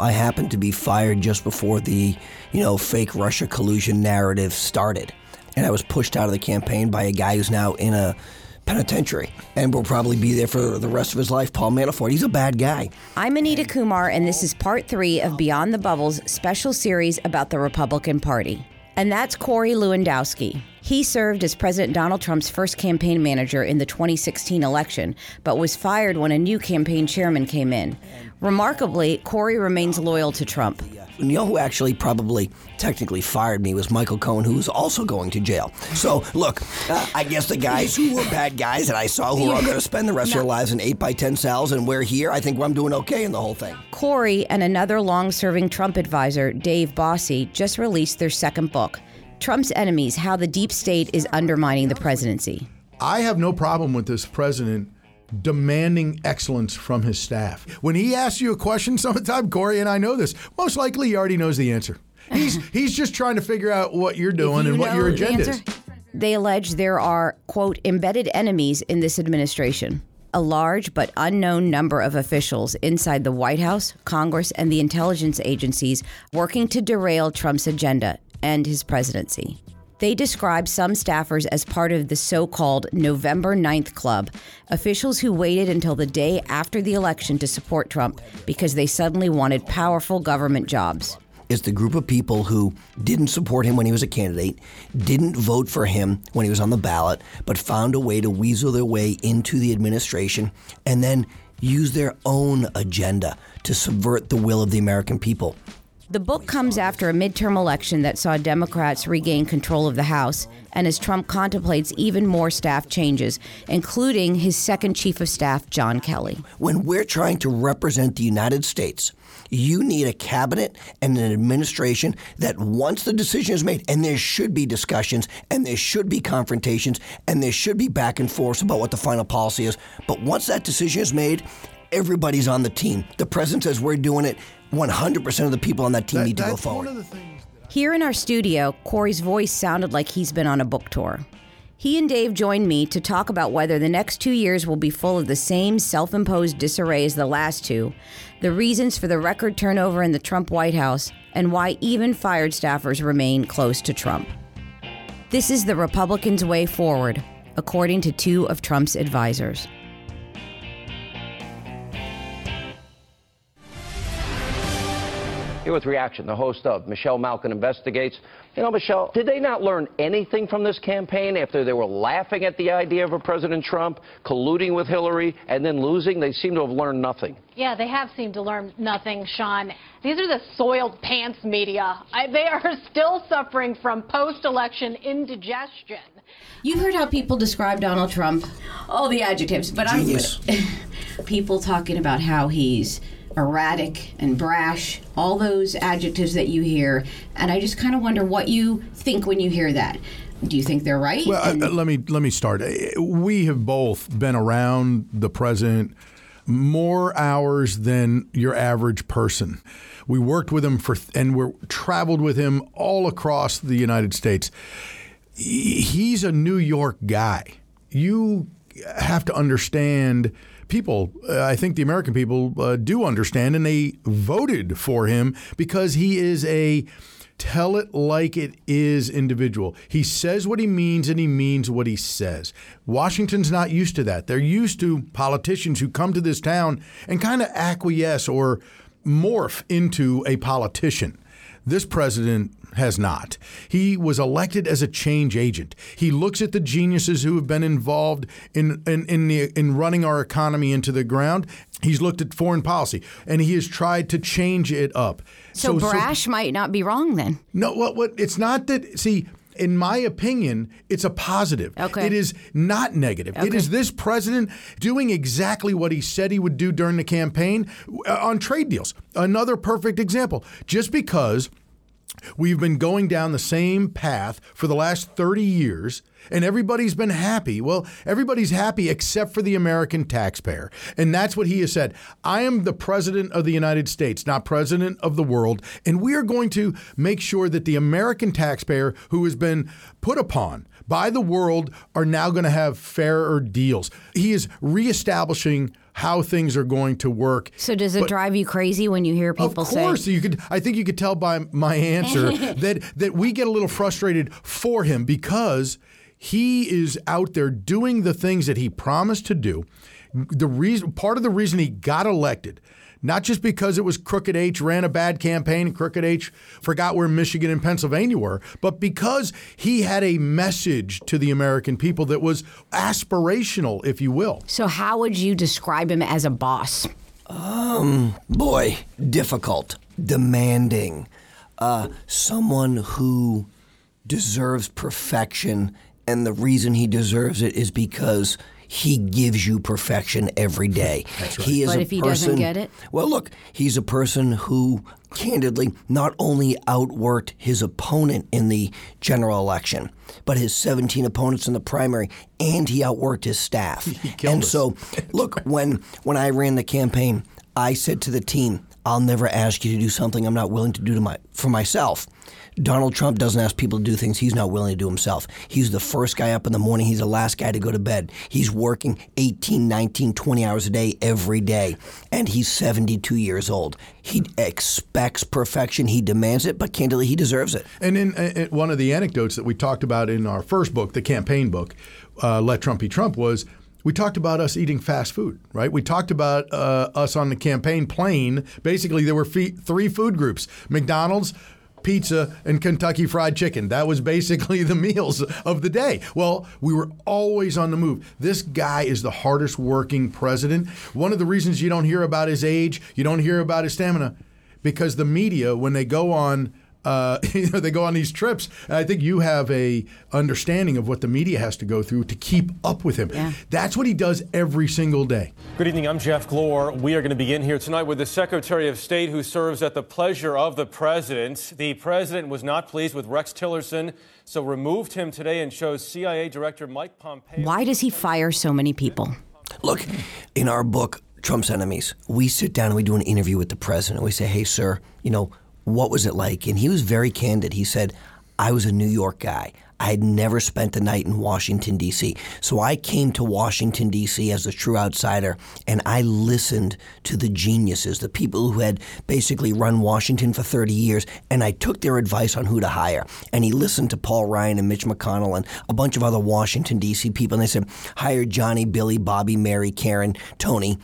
I happened to be fired just before the, you know, fake Russia collusion narrative started. And I was pushed out of the campaign by a guy who's now in a penitentiary and will probably be there for the rest of his life, Paul Manafort. He's a bad guy. I'm Anita Kumar, and this is part three of Beyond the Bubbles special series about the Republican Party. And that's Corey Lewandowski. He served as President Donald Trump's first campaign manager in the 2016 election, but was fired when a new campaign chairman came in. Remarkably, Corey remains loyal to Trump. You know who actually probably technically fired me was Michael Cohen, who was also going to jail. So, look, uh, I guess the guys who were bad guys that I saw who are going to spend the rest of their lives in 8 by 10 cells, and we're here, I think I'm doing okay in the whole thing. Corey and another long serving Trump advisor, Dave Bossie, just released their second book. Trump's enemies How the Deep State is Undermining the Presidency. I have no problem with this president demanding excellence from his staff. When he asks you a question sometime, Corey and I know this, most likely he already knows the answer. He's he's just trying to figure out what you're doing you and what your agenda is. They allege there are, quote, embedded enemies in this administration. A large but unknown number of officials inside the White House, Congress, and the intelligence agencies working to derail Trump's agenda and his presidency. They describe some staffers as part of the so called November 9th Club, officials who waited until the day after the election to support Trump because they suddenly wanted powerful government jobs. It's the group of people who didn't support him when he was a candidate, didn't vote for him when he was on the ballot, but found a way to weasel their way into the administration and then use their own agenda to subvert the will of the American people. The book comes after a midterm election that saw Democrats regain control of the House, and as Trump contemplates even more staff changes, including his second chief of staff, John Kelly. When we're trying to represent the United States, you need a cabinet and an administration that once the decision is made, and there should be discussions, and there should be confrontations, and there should be back and forth about what the final policy is. But once that decision is made, everybody's on the team. The president says we're doing it. 100% of the people on that team That- need to go that's forward. of. Here in our studio, Corey's voice sounded like he's been on a book tour. He and Dave joined me to talk about whether the next two years will be full of the same self imposed disarray as the last two, the reasons for the record turnover in the Trump White House, and why even fired staffers remain close to Trump. This is the Republicans' way forward, according to two of Trump's advisors. Here with reaction, the host of Michelle Malkin Investigates. You know, Michelle, did they not learn anything from this campaign after they were laughing at the idea of a President Trump colluding with Hillary and then losing? They seem to have learned nothing. Yeah, they have seemed to learn nothing, Sean. These are the soiled pants media. I, they are still suffering from post-election indigestion. You heard how people describe Donald Trump, all the adjectives, but Genius. I'm people talking about how he's erratic and brash, all those adjectives that you hear, and I just kind of wonder what you think when you hear that. Do you think they're right? Well, And- uh, let me let me start. Uh, We have both been around the president more hours than your average person. We worked with him for and we traveled with him all across the United States. He's a New York guy. You have to understand people. Uh, I think the American people uh, do understand, and they voted for him because he is a tell it like it is individual. He says what he means and he means what he says. Washington's not used to that. They're used to politicians who come to this town and kind of acquiesce or morph into a politician. This president has not. He was elected as a change agent. He looks at the geniuses who have been involved in in in, the, in running our economy into the ground. He's looked at foreign policy and he has tried to change it up. so, brash might not be wrong then. no, what what it's not that see in my opinion, it's a positive. Okay. It is not negative. It Okay. is this president doing exactly what he said he would do during the campaign uh, on trade deals. Another perfect example. Just because We've been going down the same path for the last 30 years, and everybody's been happy. Well, everybody's happy except for the American taxpayer. And that's what he has said. I am the president of the United States, not president of the world. And we are going to make sure that the American taxpayer who has been put upon by the world are now going to have fairer deals. He is reestablishing how things are going to work. So does it but, drive you crazy when you hear people say? Of course, you could. I think you could tell by my answer that that we get a little frustrated for him because he is out there doing the things that he promised to do. The reason, part of the reason he got elected not just because it was Crooked H ran a bad campaign, Crooked H forgot where Michigan and Pennsylvania were, but because he had a message to the American people that was aspirational, if you will. So, how would you describe him as a boss? Um, boy, difficult, demanding, uh, someone who deserves perfection, and the reason he deserves it is because he gives you perfection every day. Right. He is but if he person, doesn't get it? Well, look, he's a person who candidly not only outworked his opponent in the general election, but his 17 opponents in the primary, and he outworked his staff. and us. so, look, when when I ran the campaign, I said to the team, I'll never ask you to do something I'm not willing to do to my for myself. Donald Trump doesn't ask people to do things he's not willing to do himself. He's the first guy up in the morning. He's the last guy to go to bed. He's working 18, 19, 20 hours a day every day. And he's 72 years old. He expects perfection. He demands it, but candidly, he deserves it. And in, in one of the anecdotes that we talked about in our first book, the campaign book, uh, Let Trump Be Trump, was we talked about us eating fast food, right? We talked about uh, us on the campaign plane. Basically, there were three food groups McDonald's, pizza, and Kentucky Fried Chicken. That was basically the meals of the day. Well, we were always on the move. This guy is the hardest working president. One of the reasons you don't hear about his age, you don't hear about his stamina, because the media, when they go on uh, you know, they go on these trips. And I think you have a understanding of what the media has to go through to keep up with him. Yeah. That's what he does every single day. Good evening. I'm Jeff Glor. We are going to begin here tonight with the Secretary of State who serves at the pleasure of the president. The president was not pleased with Rex Tillerson, so removed him today and chose CIA Director Mike Pompeo. Why does he fire so many people? Look, in our book, Trump's Enemies, we sit down and we do an interview with the president. We say, hey, sir, you know, what was it like? And he was very candid. He said, I was a New York guy. I had never spent a night in Washington, D.C. So I came to Washington, D.C. as a true outsider, and I listened to the geniuses, the people who had basically run Washington for 30 years, and I took their advice on who to hire. And he listened to Paul Ryan and Mitch McConnell and a bunch of other Washington, D.C. people, and they said, hire Johnny, Billy, Bobby, Mary, Karen, Tony.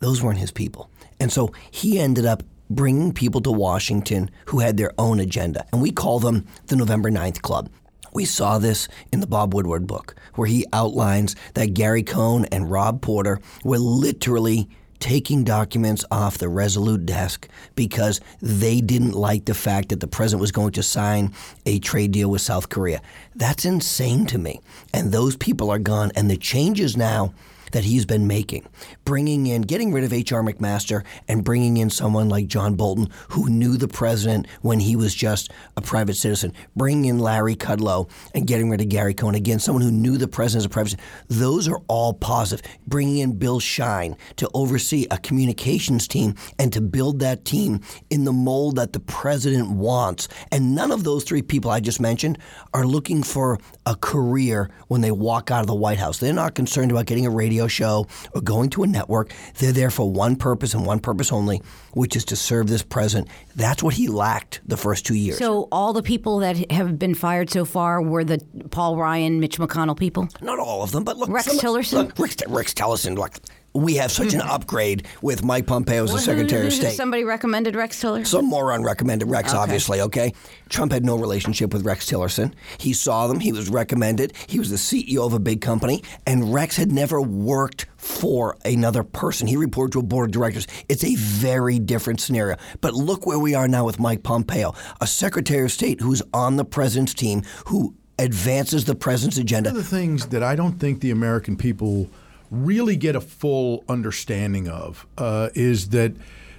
Those weren't his people. And so he ended up bringing people to Washington who had their own agenda. And we call them the November 9th Club. We saw this in the Bob Woodward book, where he outlines that Gary Cohn and Rob Porter were literally taking documents off the Resolute desk because they didn't like the fact that the president was going to sign a trade deal with South Korea. That's insane to me. And those people are gone. And the changes now that he's been making, bringing in, getting rid of H.R. McMaster and bringing in someone like John Bolton, who knew the president when he was just a private citizen, bringing in Larry Kudlow and getting rid of Gary Cohn, again, someone who knew the president as a private citizen. Those are all positive. Bringing in Bill Shine to oversee a communications team and to build that team in the mold that the president wants. And none of those three people I just mentioned are looking for a career when they walk out of the White House. They're not concerned about getting a radio radio show or going to a network. They're there for one purpose and one purpose only, which is to serve this president. That's what he lacked the first two years. So all the people that have been fired so far were the Paul Ryan, Mitch McConnell people? Not all of them, but look. Rex some, Tillerson? Look, Rex, Rex Tillerson, look, we have such an mm-hmm. upgrade with Mike Pompeo as the Secretary of State. Somebody recommended Rex Tillerson? Some moron recommended Rex, okay. obviously, okay? Trump had no relationship with Rex Tillerson. He saw them, he was recommended, he was the CEO of a big company, and Rex had never worked for another person. He reported to a board of directors. It's a very different scenario. But look where we are now with Mike Pompeo, a Secretary of State who's on the president's team, who advances the president's agenda. One of the things that I don't think the American people really get a full understanding of uh, is that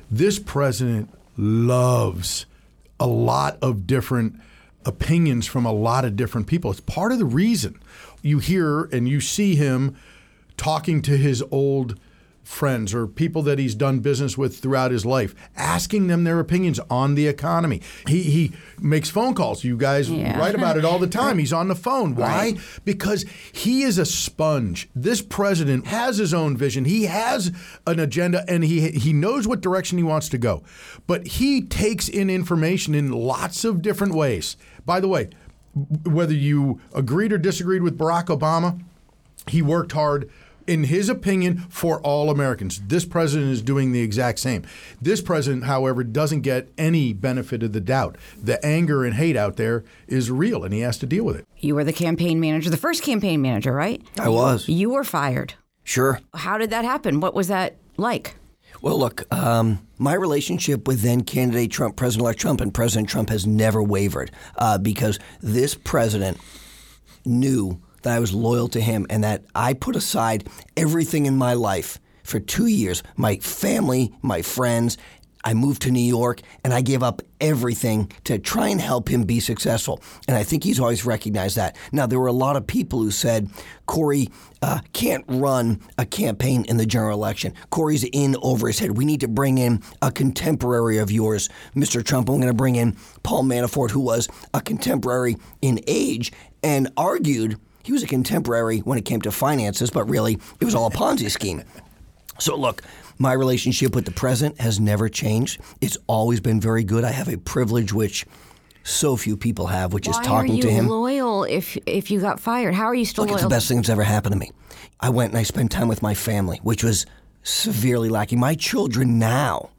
this president loves a lot of different opinions from a lot of different people. It's part of the reason you hear and you see him talking to his old friends or people that he's done business with throughout his life, asking them their opinions on the economy. He, he makes phone calls. You guys Yeah. write about it all the time. He's on the phone. Why? Because he is a sponge. This president has his own vision. He has an agenda and he he knows what direction he wants to go. But he takes in information in lots of different ways. By the way, whether you agreed or disagreed with Barack Obama, he worked hard in his opinion for all Americans. This president is doing the exact same. This president, however, doesn't get any benefit of the doubt. The anger and hate out there is real and he has to deal with it. You were the campaign manager, the first campaign manager, right? I was. You were fired. Sure. How did that happen? What was that like? Well, look, um, my relationship with then candidate Trump, President elect Trump, and President Trump has never wavered uh, because this president knew that I was loyal to him and that I put aside everything in my life for two years my family, my friends. I moved to New York and I gave up everything to try and help him be successful. And I think he's always recognized that. Now, there were a lot of people who said Corey uh, can't run a campaign in the general election. Corey's in over his head. We need to bring in a contemporary of yours, Mr. Trump. I'm going to bring in Paul Manafort, who was a contemporary in age and argued he was a contemporary when it came to finances, but really it was all a Ponzi scheme. So, look, my relationship with the president has never changed. It's always been very good. I have a privilege which so few people have, which is Why talking are you to him. loyal if if you got fired? How are you still Look, it's loyal? the best thing that's ever happened to me. I went and I spent time with my family, which was severely lacking. My children now,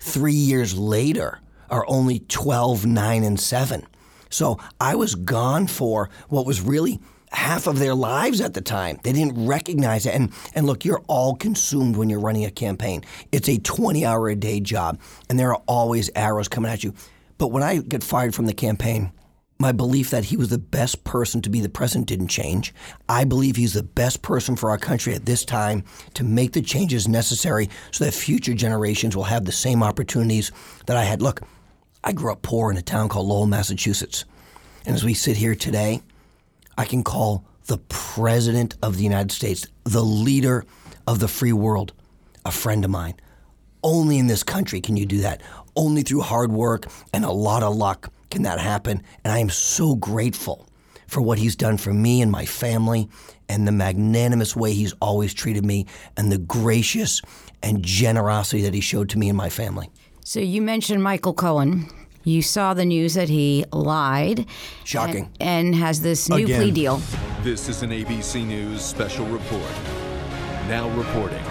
three years later, are only 12, 9, and 7. So I was gone for what was really half of their lives at the time. They didn't recognize it. And, and look, you're all consumed when you're running a campaign. It's a 20 hour a day job, and there are always arrows coming at you. But when I get fired from the campaign, my belief that he was the best person to be the president didn't change. I believe he's the best person for our country at this time to make the changes necessary so that future generations will have the same opportunities that I had. Look, I grew up poor in a town called Lowell, Massachusetts. And as we sit here today, I can call the President of the United States, the leader of the free world, a friend of mine. Only in this country can you do that. Only through hard work and a lot of luck can that happen. And I am so grateful for what he's done for me and my family and the magnanimous way he's always treated me and the gracious and generosity that he showed to me and my family. so you mentioned Michael Cohen. You saw the news that he lied. Shocking. And, and has this new Again. plea deal. This is an ABC News special report. Now reporting,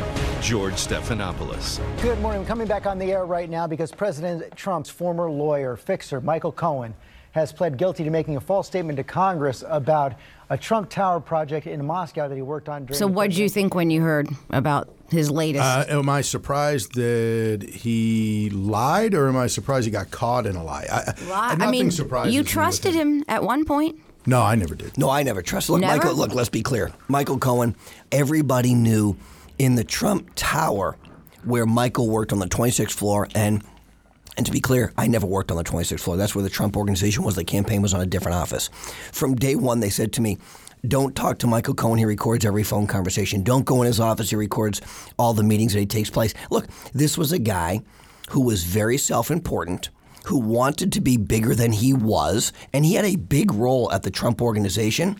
George Stephanopoulos. Good morning. I'm coming back on the air right now because President Trump's former lawyer, fixer Michael Cohen, has pled guilty to making a false statement to Congress about a Trump Tower project in Moscow that he worked on during. So what did you think when you heard about his latest? Uh, am I surprised that he lied, or am I surprised he got caught in a lie? I, Lie- I mean, surprises you me with trusted him at one point. No, I never did. No, I never trust. Look, Never? Michael. Look, let's be clear. Michael Cohen. Everybody knew in the Trump Tower where Michael worked on the 26th floor, and and to be clear, I never worked on the 26th floor. That's where the Trump organization was. The campaign was on a different office. From day one, they said to me. Don't talk to Michael Cohen. He records every phone conversation. Don't go in his office. He records all the meetings that he takes place. Look, this was a guy who was very self important, who wanted to be bigger than he was, and he had a big role at the Trump organization.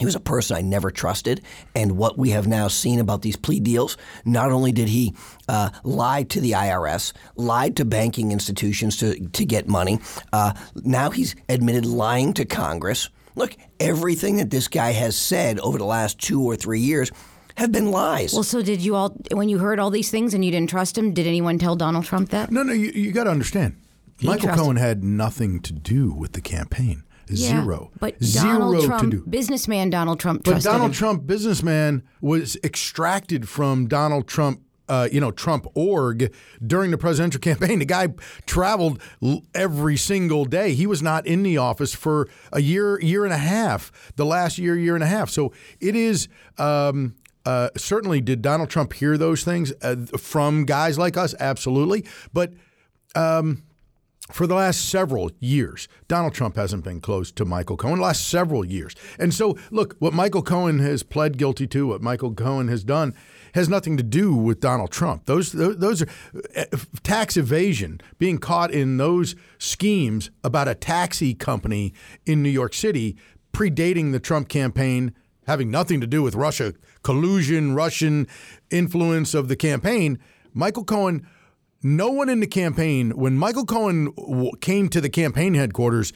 He was a person I never trusted. And what we have now seen about these plea deals, not only did he uh, lie to the IRS, lied to banking institutions to, to get money, uh, now he's admitted lying to Congress. Look, everything that this guy has said over the last two or three years have been lies. Well, so did you all when you heard all these things and you didn't trust him? Did anyone tell Donald Trump that? No, no, you, you got to understand. Michael trusted- Cohen had nothing to do with the campaign. Yeah, Zero. But Zero Donald to Trump, do. businessman Donald Trump, But Donald him. Trump, businessman, was extracted from Donald Trump. Uh, you know, Trump org during the presidential campaign. The guy traveled every single day. He was not in the office for a year, year and a half, the last year, year and a half. So it is um, uh, certainly, did Donald Trump hear those things uh, from guys like us? Absolutely. But for the last several years. Donald Trump hasn't been close to Michael Cohen the last several years. And so, look, what Michael Cohen has pled guilty to, what Michael Cohen has done, has nothing to do with Donald Trump. Those those are uh, tax evasion, being caught in those schemes about a taxi company in New York City predating the Trump campaign, having nothing to do with Russia collusion, Russian influence of the campaign. Michael Cohen no one in the campaign, when Michael Cohen came to the campaign headquarters,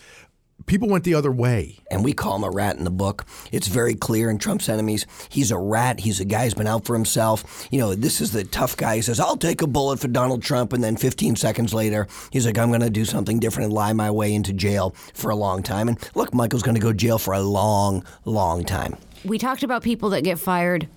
people went the other way. And we call him a rat in the book. It's very clear in Trump's enemies. He's a rat. He's a guy who's been out for himself. You know, this is the tough guy. He says, I'll take a bullet for Donald Trump. And then 15 seconds later, he's like, I'm going to do something different and lie my way into jail for a long time. And look, Michael's going to go jail for a long, long time. We talked about people that get fired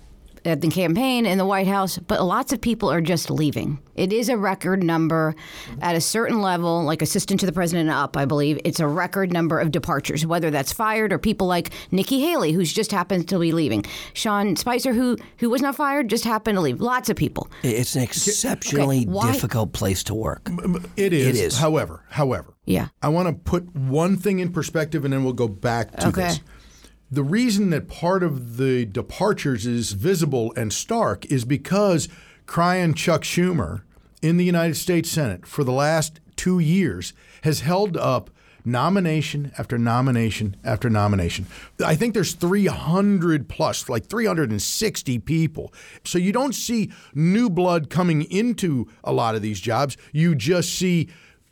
at the campaign in the White House, but lots of people are just leaving. It is a record number at a certain level, like assistant to the president up, I believe. It's a record number of departures, whether that's fired or people like Nikki Haley, who's just happened to be leaving. Sean Spicer, who who was not fired, just happened to leave. Lots of people. It's an exceptionally okay, difficult place to work. It is. It is. However, however, yeah. I want to put one thing in perspective, and then we'll go back to okay. this. The reason that part of the departures is visible and stark is because crying Chuck Schumer in the United States Senate for the last two years has held up nomination after nomination after nomination. I think there's 300 plus, like 360 people. So you don't see new blood coming into a lot of these jobs. You just see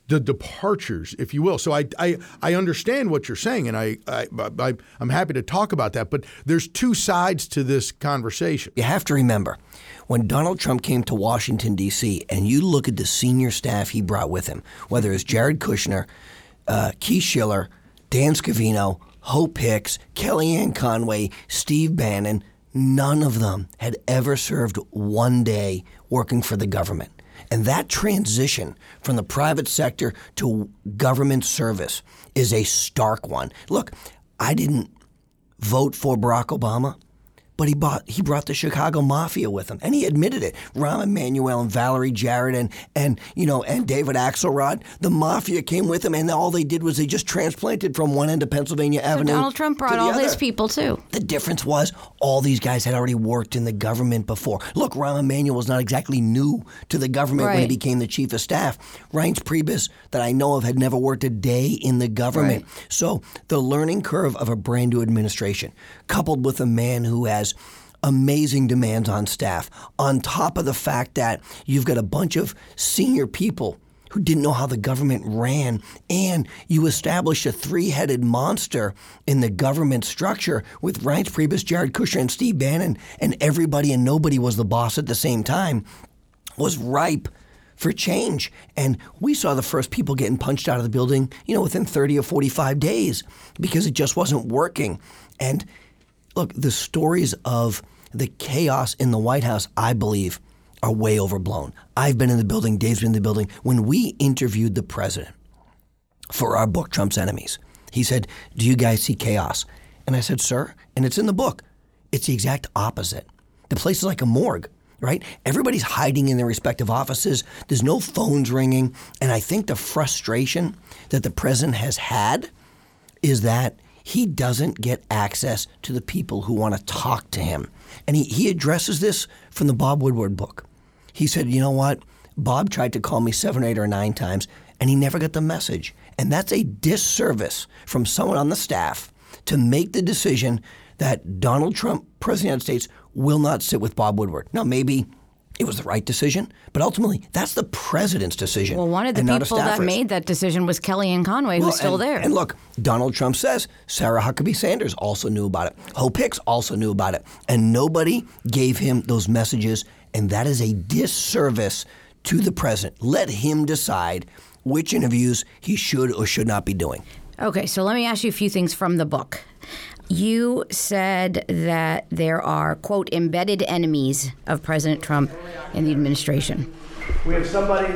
the departures, if you will. So I, I, I understand what you're saying, and I, I, I, I'm happy to talk about that. But there's two sides to this conversation. You have to remember when Donald Trump came to Washington, D.C., and you look at the senior staff he brought with him, whether it's Jared Kushner, uh, Keith Schiller, Dan Scavino, Hope Hicks, Kellyanne Conway, Steve Bannon, none of them had ever served one day working for the government. And that transition from the private sector to government service is a stark one. Look, I didn't vote for Barack Obama but he bought he brought the Chicago Mafia with him, and he admitted it. Rahm Emanuel and Valerie Jarrett and and you know and David Axelrod, the Mafia came with him, and all they did was they just transplanted from one end of Pennsylvania so Avenue. Donald Trump brought all other. his people too. The difference was all these guys had already worked in the government before. Look, Rahm Emanuel was not exactly new to the government right. when he became the chief of staff. Reince Priebus, that I know of, had never worked a day in the government. Right. So the learning curve of a brand new administration, coupled with a man who has amazing demands on staff, on top of the fact that you've got a bunch of senior people who didn't know how the government ran, and you established a three-headed monster in the government structure with Reince Priebus, Jared Kushner, and Steve Bannon, and everybody and nobody was the boss at the same time, was ripe for change. And we saw the first people getting punched out of the building, you know, within 30 or 45 days because it just wasn't working. And look, the stories of the chaos in the White House, I believe, are way overblown. I've been in the building, Dave's been in the building. When we interviewed the president for our book, Trump's Enemies, he said, Do you guys see chaos? And I said, Sir, and it's in the book, it's the exact opposite. The place is like a morgue, right? Everybody's hiding in their respective offices. There's no phones ringing. And I think the frustration that the president has had is that he doesn't get access to the people who want to talk to him. And he, he addresses this from the Bob Woodward book. He said, You know what? Bob tried to call me seven, eight, or nine times, and he never got the message. And that's a disservice from someone on the staff to make the decision that Donald Trump, President of the United States, will not sit with Bob Woodward. Now, maybe it was the right decision, but ultimately, that's the president's decision. Well, one of the people that made that decision was Kellyanne Conway, well, who's still and, there. And look, Donald Trump says Sarah Huckabee Sanders also knew about it. Hope Hicks also knew about it. And nobody gave him those messages, and that is a disservice to the president. Let him decide which interviews he should or should not be doing. Okay, so let me ask you a few things from the book. You said that there are, quote, embedded enemies of President Trump in the administration. We have somebody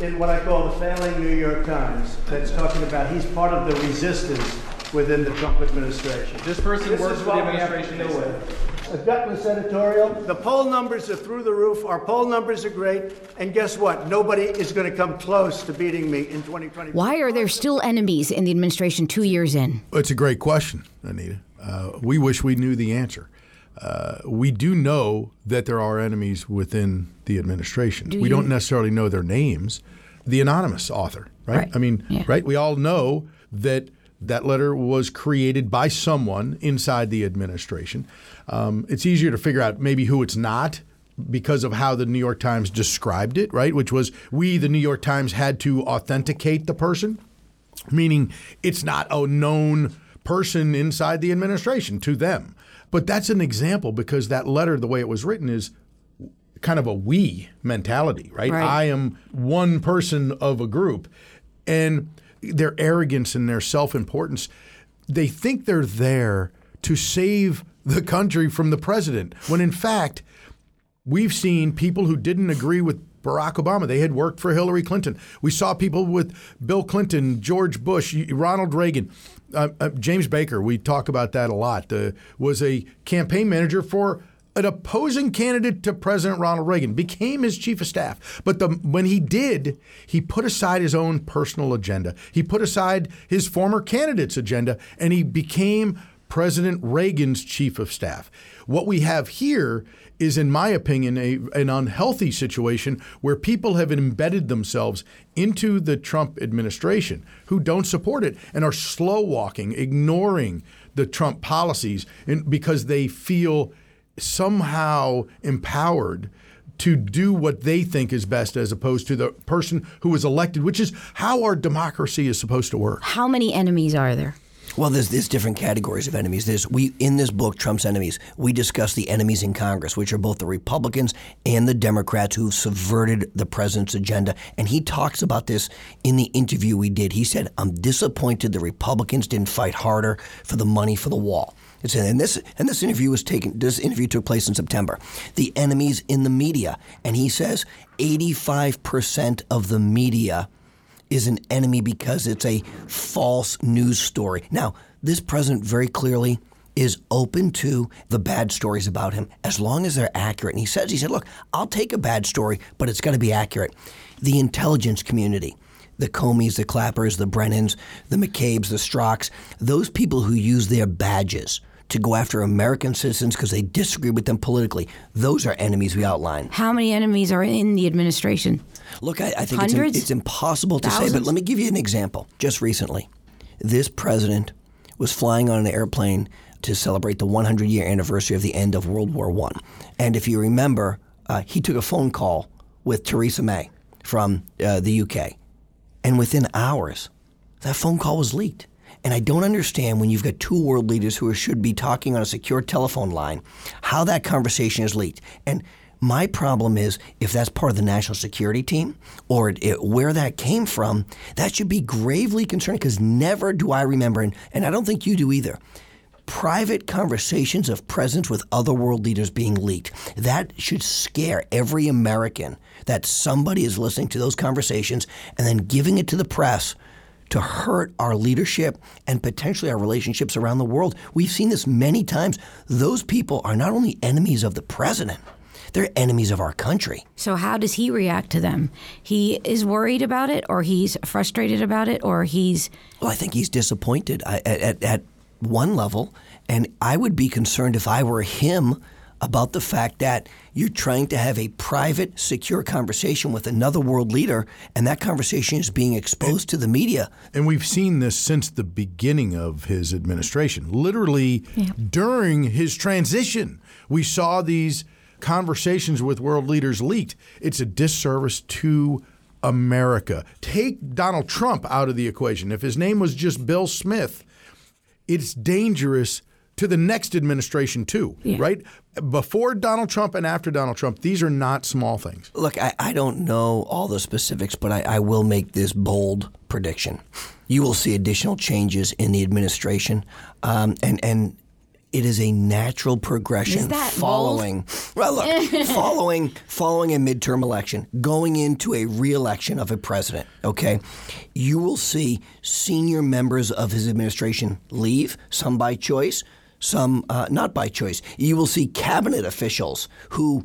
in what I call the failing New York Times that's talking about he's part of the resistance within the Trump administration. This person this works is for the administration. We have to deal with. a gutless editorial. The poll numbers are through the roof. Our poll numbers are great. And guess what? Nobody is going to come close to beating me in 2020. Why are there still enemies in the administration two years in? It's a great question, Anita. Uh, we wish we knew the answer. Uh, we do know that there are enemies within the administration. Do we you- don't necessarily know their names. The anonymous author, right? Right. I mean, Yeah. right? We all know that that letter was created by someone inside the administration. Um, it's easier to figure out maybe who it's not because of how the New York Times described it, right? Which was we, the New York Times, had to authenticate the person meaning it's not a known person inside the administration to them. But that's an example because that letter, the way it was written, is kind of a we mentality, right? Right. I am one person of a group. And their arrogance and their self importance, they think they're there to save the country from the president, when in fact, We've seen people who didn't agree with Barack Obama. They had worked for Hillary Clinton. We saw people with Bill Clinton, George Bush, Ronald Reagan, uh, uh, James Baker. We talk about that a lot. Uh, was a campaign manager for an opposing candidate to President Ronald Reagan. Became his chief of staff. But the, when he did, he put aside his own personal agenda. He put aside his former candidate's agenda, and he became President Reagan's chief of staff. What we have here is, in my opinion, a, an unhealthy situation where people have embedded themselves into the Trump administration who don't support it and are slow walking, ignoring the Trump policies and, because they feel somehow empowered to do what they think is best as opposed to the person who was elected, which is how our democracy is supposed to work. How many enemies are there? Well, there's, there's different categories of enemies. There's we in this book, Trump's enemies. We discuss the enemies in Congress, which are both the Republicans and the Democrats who've subverted the president's agenda. And he talks about this in the interview we did. He said, "I'm disappointed the Republicans didn't fight harder for the money for the wall." It's, and this and this interview was taken. This interview took place in September. The enemies in the media, and he says, 85 percent of the media is an enemy because it's a false news story. Now, this president very clearly is open to the bad stories about him as long as they're accurate. And he says, he said, look, I'll take a bad story, but it's got to be accurate. The intelligence community, the Comeys, the Clappers, the Brennans, the McCabe's, the Strzoks, those people who use their badges to go after American citizens because they disagree with them politically, those are enemies we outline. How many enemies are in the administration? Look, I, I think it's, it's impossible to say, but let me give you an example. Just recently, this president was flying on an airplane to celebrate the 100 year anniversary of the end of World War One, and if you remember, uh, he took a phone call with Theresa May from uh, the UK, and within hours, that phone call was leaked. And I don't understand when you've got two world leaders who should be talking on a secure telephone line, how that conversation is leaked. And my problem is if that's part of the national security team or it, it- where that came from, that should be gravely concerning because never do I remember, and, and I don't think you do either, private conversations of presidents with other world leaders being leaked. That should scare every American that somebody is listening to those conversations and then giving it to the press to hurt our leadership and potentially our relationships around the world. We've seen this many times. Those people are not only enemies of the president, they're enemies of our country. So how does he react to them? He is worried about it, or he's frustrated about it, or he's Well, I think he's disappointed uh, at, at, at one level, and I would be concerned if I were him about the fact that you're trying to have a private, secure conversation with another world leader, and that conversation is being exposed to the media. And we've seen this since the beginning of his administration. Literally during his transition, we saw these conversations with world leaders leaked. It's a disservice to America. Take Donald Trump out of the equation. If his name was just Bill Smith, it's dangerous to the next administration too, right? Before Donald Trump and after Donald Trump, these are not small things. Look, I, I don't know all the specifics, but I, I will make this bold prediction. You will see additional changes in the administration, um, and and it is a natural progression that following. Well, look, following following a midterm election, going into a re-election of a president. Okay, you will see senior members of his administration leave, some by choice. Some uh, not by choice. You will see cabinet officials who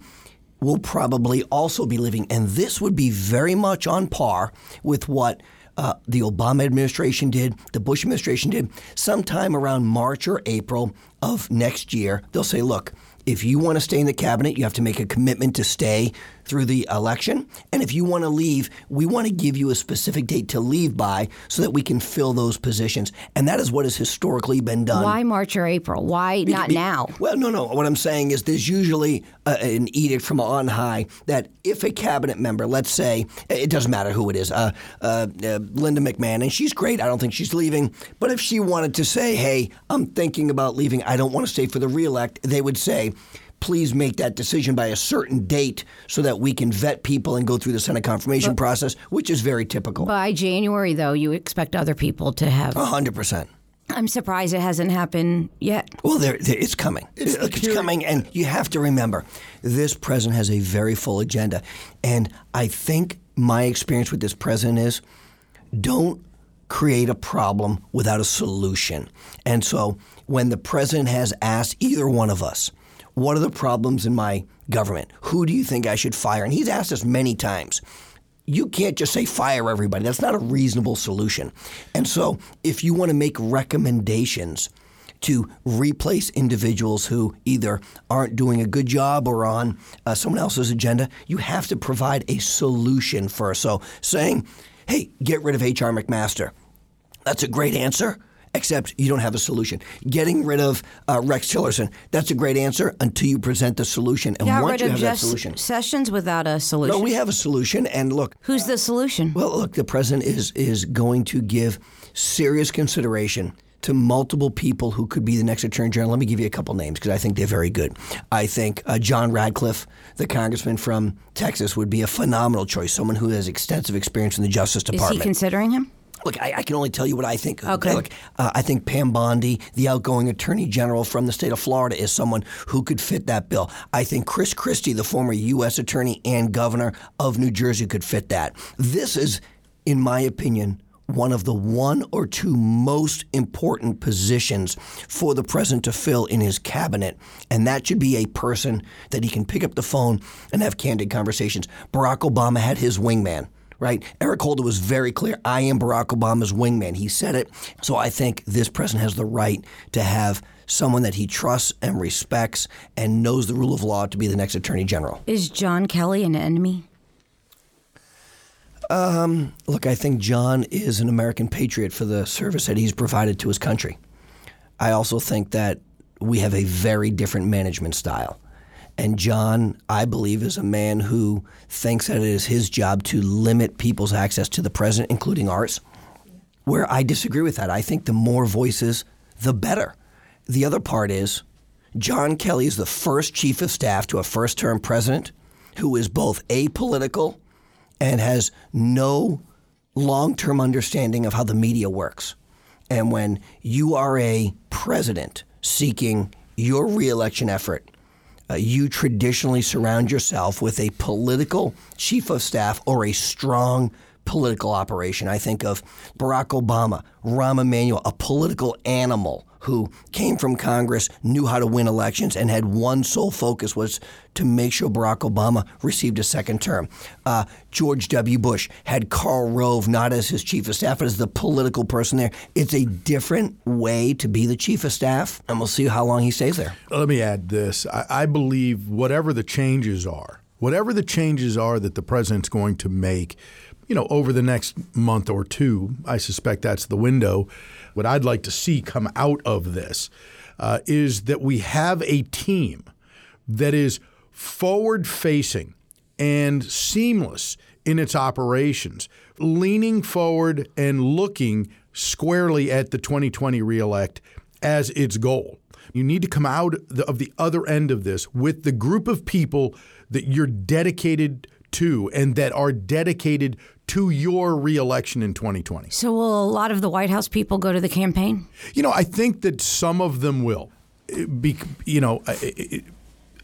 will probably also be leaving. And this would be very much on par with what uh, the Obama administration did, the Bush administration did. Sometime around March or April of next year, they'll say, look, if you want to stay in the cabinet, you have to make a commitment to stay through the election. And if you want to leave, we want to give you a specific date to leave by so that we can fill those positions. And that is what has historically been done. Why March or April? Why Be- not be- now? Well, no, no. What I'm saying is there's usually a, an edict from on high that if a cabinet member, let's say, it doesn't matter who it is, uh, uh, uh, Linda McMahon, and she's great. I don't think she's leaving. But if she wanted to say, hey, I'm thinking about leaving, I don't want to stay for the reelect, they would say, please make that decision by a certain date so that we can vet people and go through the Senate confirmation process, which is very typical. By January, though, you expect other people to have. 100%. I'm surprised it hasn't happened yet. Well, there, there, it's coming. It's, it's coming, and you have to remember, this president has a very full agenda, and I think my experience with this president is, don't create a problem without a solution. And so, when the president has asked either one of us, "What are the problems in my government? Who do you think I should fire?" and he's asked us many times you can't just say fire everybody. That's not a reasonable solution. And so, if you want to make recommendations to replace individuals who either aren't doing a good job or on uh, someone else's agenda, you have to provide a solution first. So, saying, hey, get rid of H.R. McMaster, that's a great answer. Except you don't have a solution. Getting rid of uh, Rex Tillerson, that's a great answer until you present the solution. And Got once you have that solution, Sessions without a solution. no, we have a solution. And look, Who's the solution? well, look, the president is is going to give serious consideration to multiple people who could be the next attorney general. Let me give you a couple names because I think they're very good. I think uh, John Ratcliffe, the congressman from Texas, would be a phenomenal choice. Someone who has extensive experience in the Justice Department. Is he considering him? Look, I, I can only tell you what I think. Okay. Look, uh, I think Pam Bondi, the outgoing attorney general from the state of Florida, is someone who could fit that bill. I think Chris Christie, the former U.S. attorney and governor of New Jersey, could fit that. This is, in my opinion, one of the one or two most important positions for the president to fill in his cabinet. And that should be a person that he can pick up the phone and have candid conversations. Barack Obama had his wingman right? Eric Holder was very clear. I am Barack Obama's wingman. He said it. So I think this president has the right to have someone that he trusts and respects and knows the rule of law to be the next attorney general. Is John Kelly an enemy? Um, look, I think John is an American patriot for the service that he's provided to his country. I also think that we have a very different management style. And John, I believe, is a man who thinks that it is his job to limit people's access to the president, including ours. Where I disagree with that. I think the more voices, the better. The other part is John Kelly is the first chief of staff to a first term president who is both apolitical and has no long term understanding of how the media works. And when you are a president seeking your reelection effort, uh, you traditionally surround yourself with a political chief of staff or a strong political operation. I think of Barack Obama, Rahm Emanuel, a political animal who came from Congress, knew how to win elections, and had one sole focus was to make sure Barack Obama received a second term. Uh, George W. Bush had Karl Rove not as his chief of staff, but as the political person there. It's a different way to be the chief of staff, and we'll see how long he stays there. Let me add this. I, I believe whatever the changes are, whatever the changes are that the president's going to make, you know, over the next month or two, I suspect that's the window. What I'd like to see come out of this uh, is that we have a team that is forward facing and seamless in its operations, leaning forward and looking squarely at the 2020 reelect as its goal. You need to come out of the other end of this with the group of people that you're dedicated to and that are dedicated to your reelection in 2020. So will a lot of the White House people go to the campaign? You know, I think that some of them will. Be, you know, it,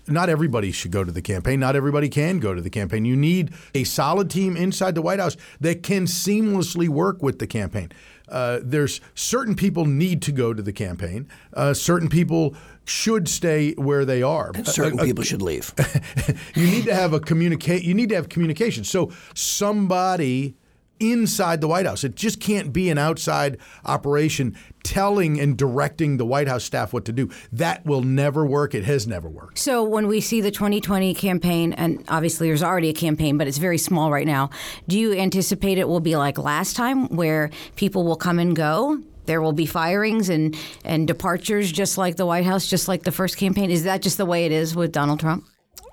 not everybody should go to the campaign. Not everybody can go to the campaign. You need a solid team inside the White House that can seamlessly work with the campaign. Uh, there's certain people need to go to the campaign. Uh, certain people should stay where they are. And certain uh, people should leave. you need to have a communicate. You need to have communication. So somebody inside the White House. It just can't be an outside operation telling and directing the White House staff what to do. That will never work. It has never worked. So when we see the 2020 campaign, and obviously there's already a campaign, but it's very small right now, do you anticipate it will be like last time where people will come and go? There will be firings and, and departures just like the White House, just like the first campaign. Is that just the way it is with Donald Trump?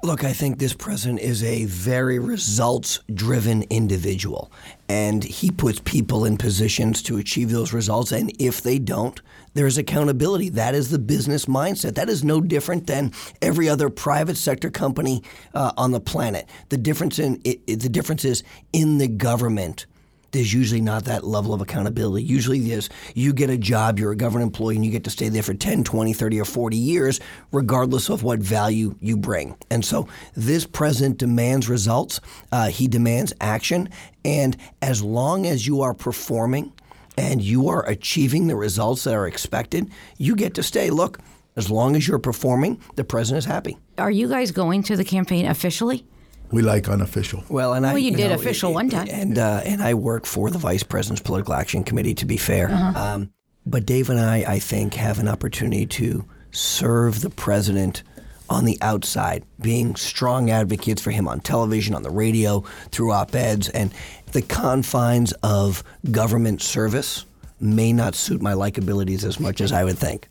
Look, I think this president is a very results driven individual, and he puts people in positions to achieve those results. And if they don't, there's accountability. That is the business mindset. That is no different than every other private sector company uh, on the planet. The difference in it, the difference is in the government there's usually not that level of accountability. Usually there's you get a job, you're a government employee, and you get to stay there for 10, 20, 30, or 40 years, regardless of what value you bring. And so this president demands results, uh, he demands action, and as long as you are performing and you are achieving the results that are expected, you get to stay. Look, as long as you're performing, the president is happy. Are you guys going to the campaign officially? We like unofficial. Well, and I. well, I you, did know, official it, one time, and uh, and I work for the vice president's political action committee. To be fair, uh-huh. um, but Dave and I, I think, have an opportunity to serve the president on the outside, being strong advocates for him on television, on the radio, through op-eds, and the confines of government service may not suit my likabilities as much as I would think.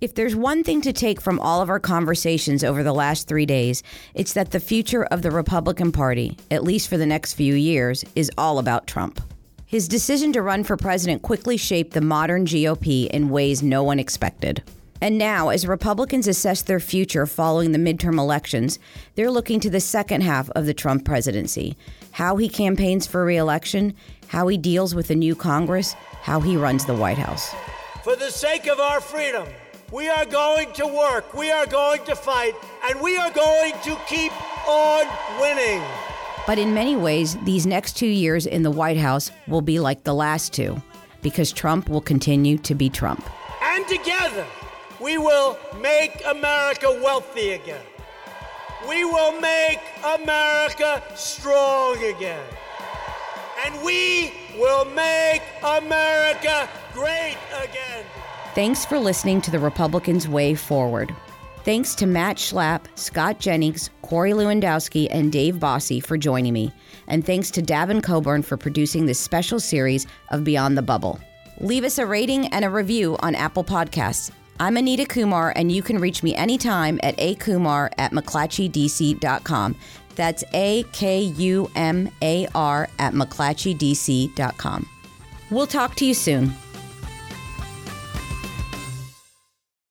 If there's one thing to take from all of our conversations over the last three days, it's that the future of the Republican Party, at least for the next few years, is all about Trump. His decision to run for president quickly shaped the modern GOP in ways no one expected. And now, as Republicans assess their future following the midterm elections, they're looking to the second half of the Trump presidency how he campaigns for reelection, how he deals with the new Congress, how he runs the White House. For the sake of our freedom, we are going to work, we are going to fight, and we are going to keep on winning. But in many ways, these next two years in the White House will be like the last two, because Trump will continue to be Trump. And together, we will make America wealthy again. We will make America strong again. And we will make America great again. Thanks for listening to the Republicans' Way Forward. Thanks to Matt Schlapp, Scott Jennings, Corey Lewandowski, and Dave Bossie for joining me. And thanks to Davin Coburn for producing this special series of Beyond the Bubble. Leave us a rating and a review on Apple Podcasts. I'm Anita Kumar, and you can reach me anytime at akumar at mcclatchydc.com. That's A K U M A R at mcclatchydc.com. We'll talk to you soon.